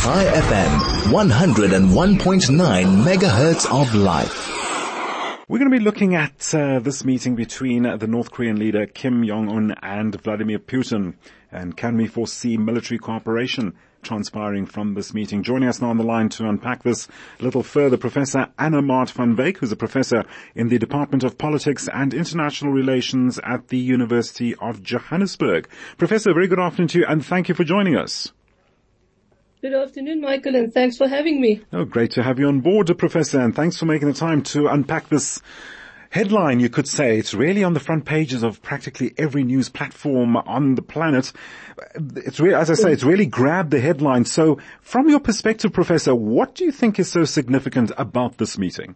High FM, 101.9 megahertz of life. We're going to be looking at uh, this meeting between the North Korean leader Kim Jong-un and Vladimir Putin. And can we foresee military cooperation transpiring from this meeting? Joining us now on the line to unpack this a little further, Professor Anna Mart van Wyk, who's a professor in the Department of Politics and International Relations at the University of Johannesburg. Professor, very good afternoon to you and thank you for joining us. Good afternoon, Michael, and thanks for having me. Oh, great to have you on board, Professor, and thanks for making the time to unpack this headline, you could say. It's really on the front pages of practically every news platform on the planet. It's really, as I say, it's really grabbed the headline. So from your perspective, Professor, what do you think is so significant about this meeting?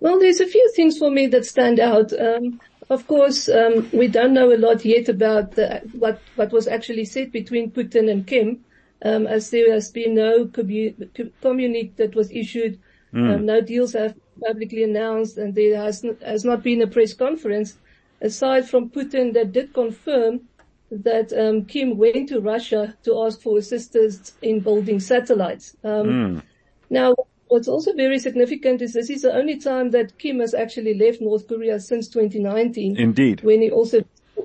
Well, there's a few things for me that stand out. Um, of course, um, we don't know a lot yet about the, what, what was actually said between Putin and Kim um, as there has been no communique that was issued, mm. um, no deals have publicly announced, and there has, has not been a press conference aside from Putin that did confirm that um, Kim went to Russia to ask for assistance in building satellites. Um, mm. Now, what's also very significant is this is the only time that Kim has actually left North Korea since 2019. Indeed. When he also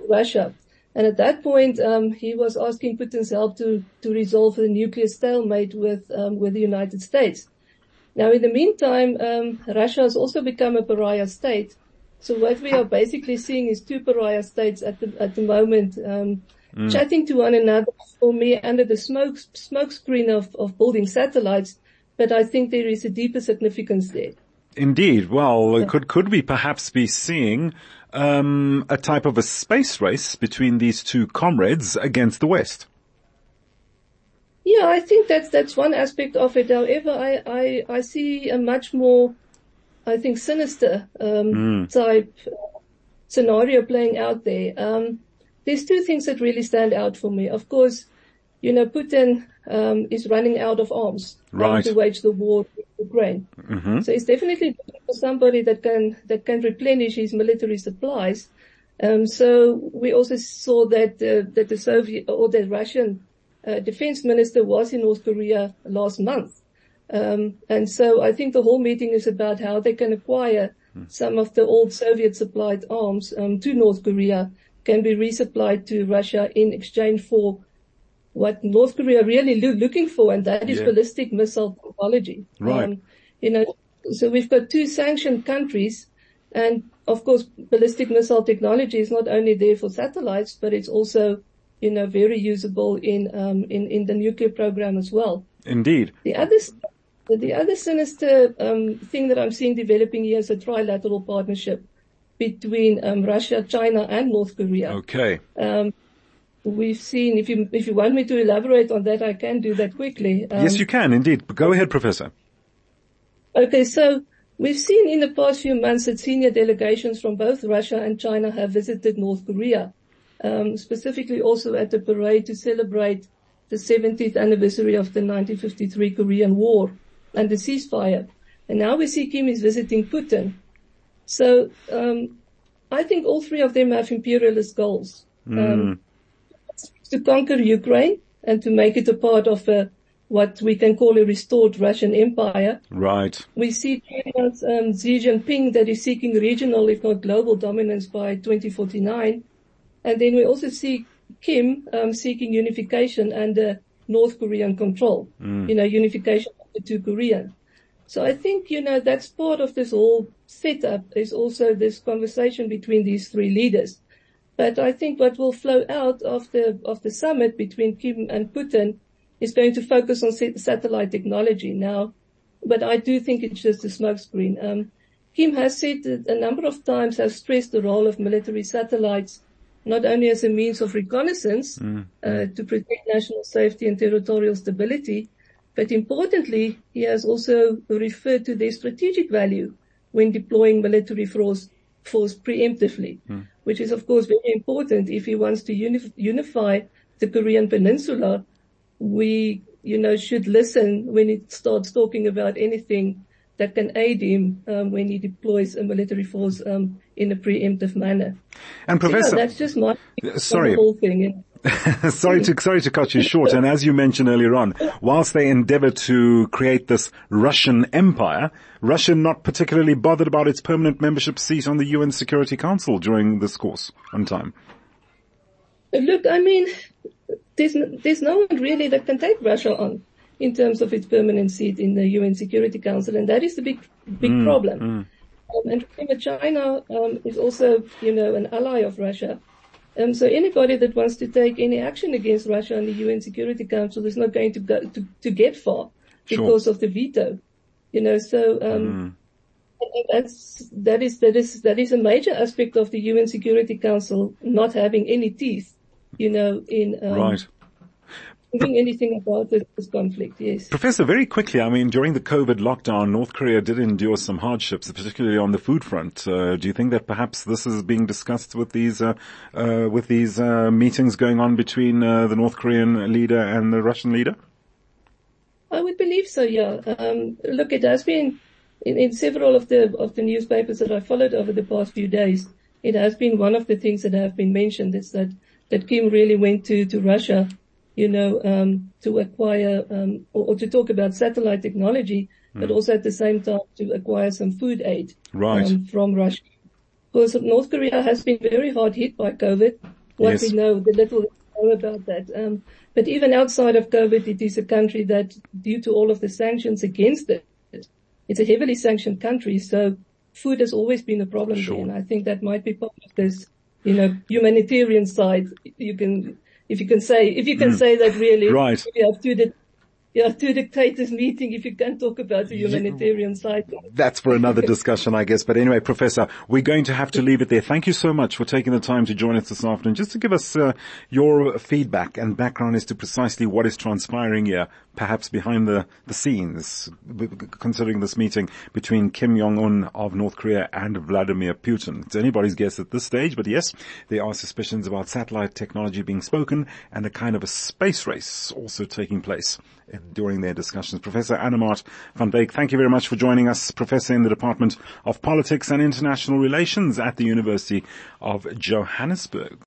Russia. And at that point, um, he was asking Putin's help to, to resolve the nuclear stalemate with, um, with the United States. Now in the meantime, um, Russia has also become a pariah state. So what we are basically seeing is two pariah states at the, at the moment, um, mm. chatting to one another for me under the smoke, smoke screen of, of building satellites. But I think there is a deeper significance there. Indeed. Well, could, could we perhaps be seeing um, a type of a space race between these two comrades against the West. Yeah, I think that's that's one aspect of it. However, I I, I see a much more, I think, sinister um, mm. type scenario playing out there. Um, there's two things that really stand out for me. Of course, you know, Putin um, is running out of arms right. to wage the war with Ukraine. Mm-hmm. So he's definitely looking for somebody that can that can replenish his military supplies. Um, so we also saw that uh, that the Soviet or the Russian uh, defense minister was in North Korea last month. Um, and so I think the whole meeting is about how they can acquire mm. some of the old Soviet supplied arms um, to North Korea can be resupplied to Russia in exchange for what North Korea really lo- looking for, and that is yeah. ballistic missile technology. Right. Um, you know, so we've got two sanctioned countries, and of course, ballistic missile technology is not only there for satellites, but it's also, you know, very usable in um, in in the nuclear program as well. Indeed. The other the other sinister um, thing that I'm seeing developing here is a trilateral partnership between um, Russia, China, and North Korea. Okay. Um, we've seen, if you, if you want me to elaborate on that, I can do that quickly. Um, yes, you can indeed. Go ahead, Professor. Okay, so we've seen in the past few months that senior delegations from both Russia and China have visited North Korea, um, specifically also at the parade to celebrate the 70th anniversary of the 1953 Korean War and the ceasefire. And now we see Kim is visiting Putin. So um, I think all three of them have imperialist goals. Mm. Um, to conquer Ukraine and to make it a part of a, what we can call a restored Russian empire. Right. We see China's um, Xi Jinping that is seeking regional, if not global dominance by 2049. And then we also see Kim um, seeking unification under North Korean control. Mm. You know, unification of the two Koreas. So I think, you know, that's part of this whole setup is also this conversation between these three leaders. But I think what will flow out of the, of the summit between Kim and Putin is going to focus on satellite technology now. But I do think it's just a smokescreen. Um, Kim has said a number of times, has stressed the role of military satellites, not only as a means of reconnaissance mm. uh, to protect national safety and territorial stability, but importantly, he has also referred to their strategic value when deploying military force, force preemptively. Mm which is of course very important if he wants to unif- unify the Korean peninsula. We, you know, should listen when he starts talking about anything that can aid him um, when he deploys a military force um, in a preemptive manner. And Professor, so, yeah, that's just my sorry, whole thing. sorry to sorry to cut you short. And as you mentioned earlier on, whilst they endeavour to create this Russian empire, Russia not particularly bothered about its permanent membership seat on the UN Security Council during this course on time. Look, I mean, there's there's no one really that can take Russia on in terms of its permanent seat in the UN Security Council, and that is the big big mm, problem. Mm. Um, and remember, China um, is also, you know, an ally of Russia. Um, so anybody that wants to take any action against Russia on the UN Security Council is not going to go to, to get far because sure. of the veto. You know, so um, mm. that's that is that is that is a major aspect of the UN Security Council not having any teeth. You know, in um, right thinking anything about this, this, conflict, yes. Professor, very quickly, I mean, during the COVID lockdown, North Korea did endure some hardships, particularly on the food front. Uh, do you think that perhaps this is being discussed with these, uh, uh, with these uh, meetings going on between uh, the North Korean leader and the Russian leader? I would believe so, yeah. Um, look, it has been in, in several of the of the newspapers that I followed over the past few days. It has been one of the things that have been mentioned is that that Kim really went to to Russia you know, um, to acquire um, or, or, to talk about satellite technology, mm. but also at the same time to acquire some food aid right. um, from Russia. Because North Korea has been very hard hit by COVID. What yes. we know, the little we know about that. Um, but even outside of COVID, it is a country that, due to all of the sanctions against it, it's a heavily sanctioned country. So food has always been a problem sure. there, and I think that might be part of this, you know, humanitarian side. You can if you can say, if you can mm. say that really, right. you have two, have two dictators meeting if you can talk about the humanitarian side. That's for another discussion, I guess. But anyway, Professor, we're going to have to leave it there. Thank you so much for taking the time to join us this afternoon. Just to give us uh, your feedback and background as to precisely what is transpiring here perhaps behind the, the scenes, considering this meeting between Kim Jong-un of North Korea and Vladimir Putin. It's anybody's guess at this stage, but yes, there are suspicions about satellite technology being spoken and a kind of a space race also taking place during their discussions. Professor Anna-Mart van Wyk, thank you very much for joining us, Professor in the Department of Politics and International Relations at the University of Johannesburg.